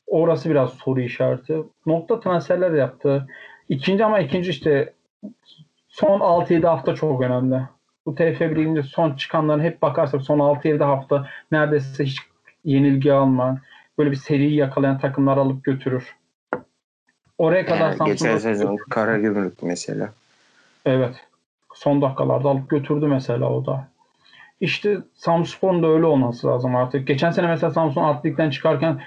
Orası biraz soru işareti. Nokta transferler yaptı. İkinci ama ikinci işte son 6-7 hafta çok önemli. Bu TFF Ligi'nde son çıkanların hep bakarsak son 6-7 hafta neredeyse hiç yenilgi alma. Böyle bir seriyi yakalayan takımlar alıp götürür. Oraya kadar Yani geçen Samsun'u- sezon Karagümrük mesela. Evet. Son dakikalarda alıp götürdü mesela o da. İşte Samsun'un da öyle olması lazım artık. Geçen sene mesela Samsun alt ligden çıkarken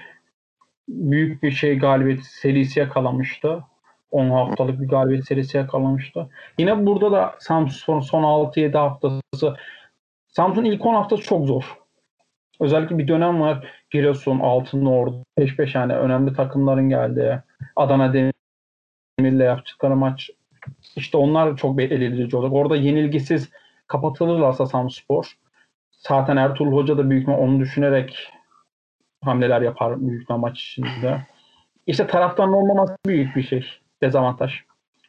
büyük bir şey galibiyet serisi yakalamıştı. 10 haftalık bir galibiyet serisi yakalamıştı. Yine burada da Samsun son 6-7 haftası Samsun ilk 10 haftası çok zor. Özellikle bir dönem var. Giresun, Altınordu, peş peş yani önemli takımların geldiği. Adana Demir'le yaptıkları maç işte onlar çok belirleyici olacak. Orada yenilgisiz kapatılırlarsa Samspor zaten Ertuğrul Hoca da büyük onu düşünerek hamleler yapar büyük maç içinde. İşte taraftarın olmaması büyük bir şey. Dezavantaj.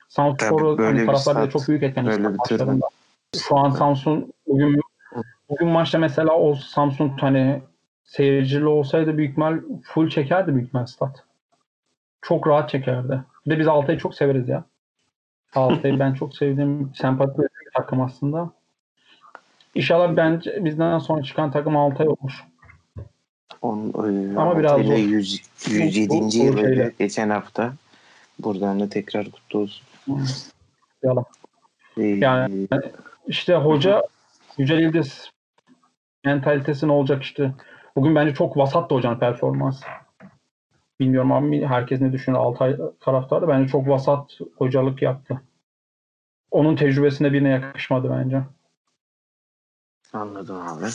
Samspor'u hani stat, çok büyük etken işte maçlarında. Şu an Samsun bugün bugün maçta mesela o Samsun hani seyircili olsaydı büyük ihtimal full çekerdi büyük ihtimal stat. Çok rahat çekerdi. Bir de biz Altay'ı çok severiz ya. Altay'ı ben çok sevdiğim, sempati bir takım aslında. İnşallah bence bizden sonra çıkan takım Altay olur. Onun, e, Ama biraz Altay'la zor. 100, 107. Bu- bu- bu yılı şeyle. geçen hafta. Buradan da tekrar kutlu olsun. Yalan. Ee, Yani- İşte hoca Yücel Yıldız mentalitesi ne olacak işte. Bugün bence çok vasat da hocanın performansı. Bilmiyorum abi herkes ne düşünüyor Altay taraftarı. Bence çok vasat hocalık yaptı. Onun tecrübesine birine yakışmadı bence. Anladım abi.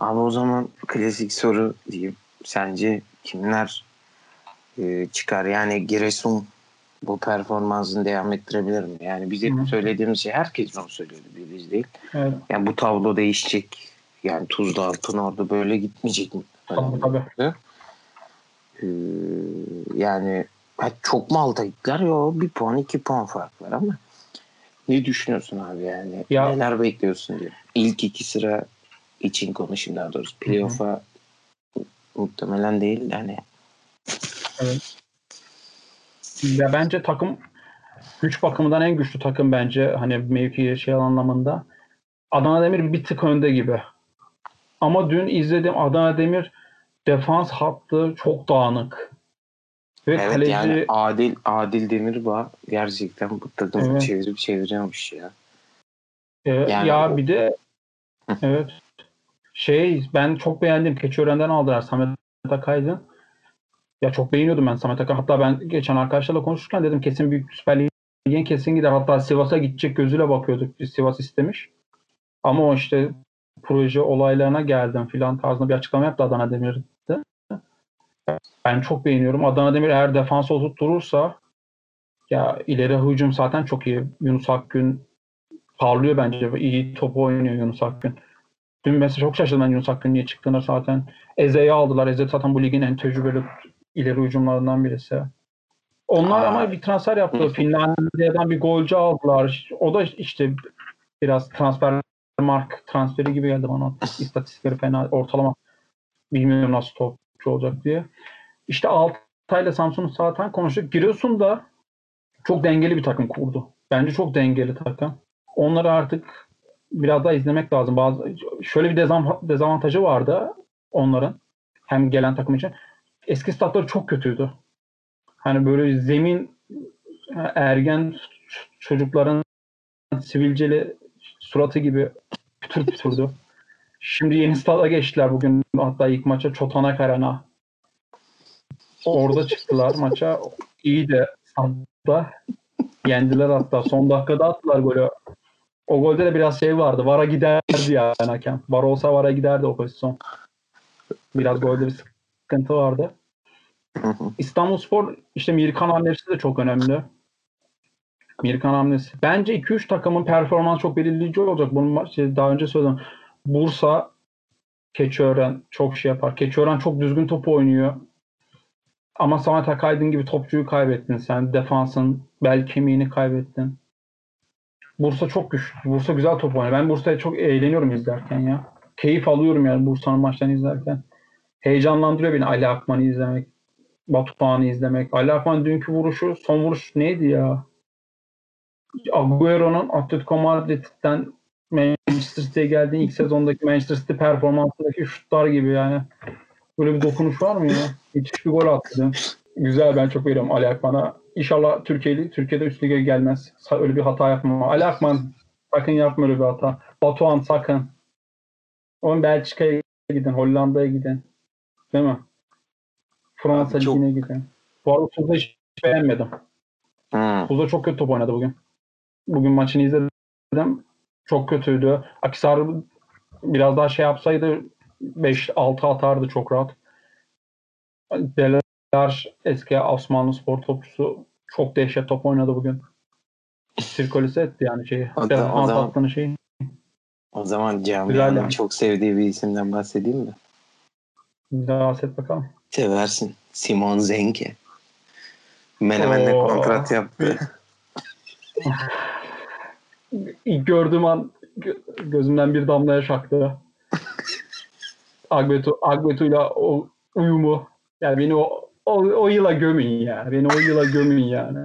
Abi o zaman klasik soru diyeyim. Sence kimler e, çıkar? Yani Giresun bu performansını devam ettirebilir mi? Yani biz hep Hı. söylediğimiz şey herkes onu söylüyordu bir biz değil. Evet. Yani bu tablo değişecek. Yani Tuzla Altın orada böyle gitmeyecek mi? Tabii tabii. Ee, yani çok mu alta gittiler? Bir puan iki puan fark var ama ne düşünüyorsun abi yani? Ya- Neler bekliyorsun diye. İlk iki sıra için konuşayım daha doğrusu. Playoff'a muhtemelen değil hani Ya bence takım güç bakımından en güçlü takım bence hani mevki şey anlamında. Adana Demir bir tık önde gibi. Ama dün izledim Adana Demir defans hattı çok dağınık. Ve evet kaleci yani Adil Adil Demirbağ gerçekten bu takımı Evet. çevirip çeviriyormuş ya. e, yani ya o- bir de evet şey ben çok beğendim. Keçiören'den aldılar Samet Akaydın. Ya çok beğeniyordum ben Samet Akaydın. Hatta ben geçen arkadaşlarla konuşurken dedim kesin büyük Süper Lig'in kesin gider. Hatta Sivas'a gidecek gözüyle bakıyorduk. Biz Sivas istemiş. Ama o işte proje olaylarına geldim filan tarzında bir açıklama yaptı Adana Demir'de. Ben çok beğeniyorum. Adana Demir eğer defans oturturursa ya ileri hücum zaten çok iyi. Yunus Akgün parlıyor bence. İyi top oynuyor Yunus Akgün. Dün mesela çok şaşırdım ben Yunus Akgün niye çıktığına zaten. Eze'yi aldılar. Eze zaten bu ligin en tecrübeli ileri hücumlarından birisi. Onlar Aa. ama bir transfer yaptı. Finlandiya'dan bir golcü aldılar. O da işte biraz transfer mark transferi gibi geldi bana. İstatistikleri fena. Ortalama bilmiyorum nasıl topçu olacak diye. İşte Altay'la Samsun'u zaten konuştuk. Giresun da çok dengeli bir takım kurdu. Bence çok dengeli takım. Onları artık biraz daha izlemek lazım. Bazı şöyle bir dezavantajı vardı onların. Hem gelen takım için. Eski statları çok kötüydü. Hani böyle zemin ergen çocukların sivilceli suratı gibi pütür pütürdü. Şimdi yeni stada geçtiler bugün. Hatta ilk maça Çotanak Arena. Orada çıktılar maça. İyi de hatta yendiler hatta. Son dakikada attılar golü. O golde de biraz şey vardı. Vara giderdi yani hakem. Var olsa Vara giderdi o pozisyon. Biraz golde bir sıkıntı vardı. Hı. İstanbulspor işte Mirkan hamlesi de çok önemli. Mirkan hamlesi. Bence 2-3 takımın performansı çok belirleyici olacak. Bunu şey, daha önce söyledim. Bursa, Keçiören çok şey yapar. Keçiören çok düzgün top oynuyor. Ama Samet Akaydın gibi topçuyu kaybettin sen. Defansın bel kemiğini kaybettin. Bursa çok güçlü. Bursa güzel top oynuyor. Ben Bursa'ya çok eğleniyorum izlerken ya. Keyif alıyorum yani Bursa'nın maçlarını izlerken. Heyecanlandırıyor beni Ali Akman'ı izlemek. Batuhan'ı izlemek. Ali Akman dünkü vuruşu, son vuruş neydi ya? Agüero'nun Atletico Madrid'den Manchester City'ye geldiği ilk sezondaki Manchester City performansındaki şutlar gibi yani. Böyle bir dokunuş var mı ya? Müthiş bir gol attı. Güzel ben çok veriyorum Ali Akman'a. İnşallah Türkiye'li, Türkiye'de üst lige gelmez. Öyle bir hata yapmam. Ali Akman sakın yapma öyle bir hata. Batuhan sakın. Onun Belçika'ya gidin, Hollanda'ya gidin. Değil mi? Fransa çok- Ligi'ne gidin. Bu arada Tuzla hiç beğenmedim. Hı. Tuzla çok kötü top oynadı bugün. Bugün maçını izledim. Çok kötüydü. Akisar biraz daha şey yapsaydı 5-6 atardı çok rahat. Deler eski Osmanlı spor topçusu çok dehşet top oynadı bugün. Sirkolise etti yani şeyi. O da- o zaman- şeyi. O zaman camianın yani. çok sevdiği bir isimden bahsedeyim mi? Daha set bakalım. Seversin. Simon Zenke. Menemen'le kontrat yaptı. (laughs) Gördüğüm an gö- gözümden bir damla yaş aktı. Agbetu, Agbetu'yla o uyumu. Yani beni o, o, o yıla gömün ya. Beni o yıla gömün yani.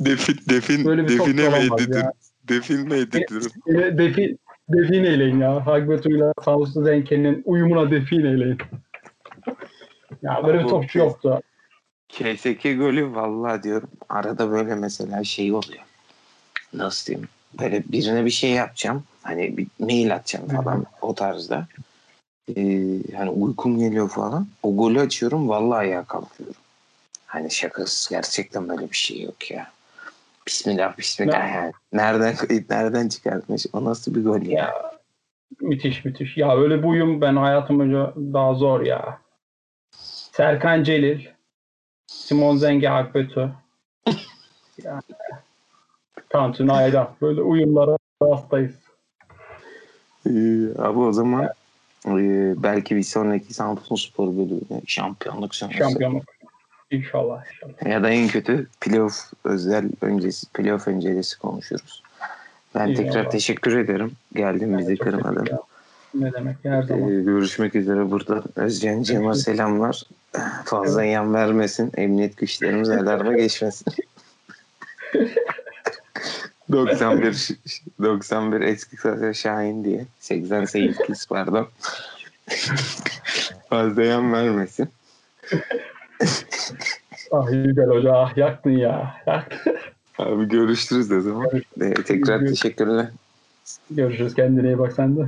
Defin, defin, Böyle bir define mi ya. Defin mi edittin? Beni defi, defin eyleyin ya. Agbetu'yla Samsun Zenke'nin uyumuna defin eyleyin. Ya böyle bir topçu yoktu. KSK golü vallahi diyorum. Arada böyle mesela şey oluyor. Nasıl diyeyim? Böyle birine bir şey yapacağım. Hani bir mail atacağım falan o tarzda. Ee, hani uykum geliyor falan. O golü açıyorum vallahi ayağa kalkıyorum. Hani şakasız gerçekten böyle bir şey yok ya. Bismillah bismillah Ya. yani. Nereden nereden çıkartmış? O nasıl bir gol ya? Ya müthiş müthiş. Ya öyle bir uyum ben hayatım boyunca daha zor ya. Serkan Celil, Simon Zenge Akbetü. ya. (laughs) Tantuni Aydan. Böyle uyumlara hastayız. Ee, abi o zaman e, belki bir sonraki Samsun Spor bölümüne şampiyonluk sonrası. Şampiyonluk. İnşallah. inşallah. Ya da en kötü playoff özel öncesi, playoff öncesi konuşuruz. Ben İyi tekrar valla. teşekkür ederim. Geldin bizi kırmadın. Ne demek her zaman. Ee, görüşmek üzere burada. Özcan Cem'e selamlar. Fazla yan vermesin. Emniyet güçlerimiz alarma geçmesin. (laughs) 91 ş- 91 eski Sasa Şahin diye. 88 pardon. Fazla yan vermesin. Ah güzel hoca. Ah yaktın ya. Abi görüşürüz o zaman. Ee, tekrar teşekkürler. Görüşürüz. Kendine iyi bak sen de.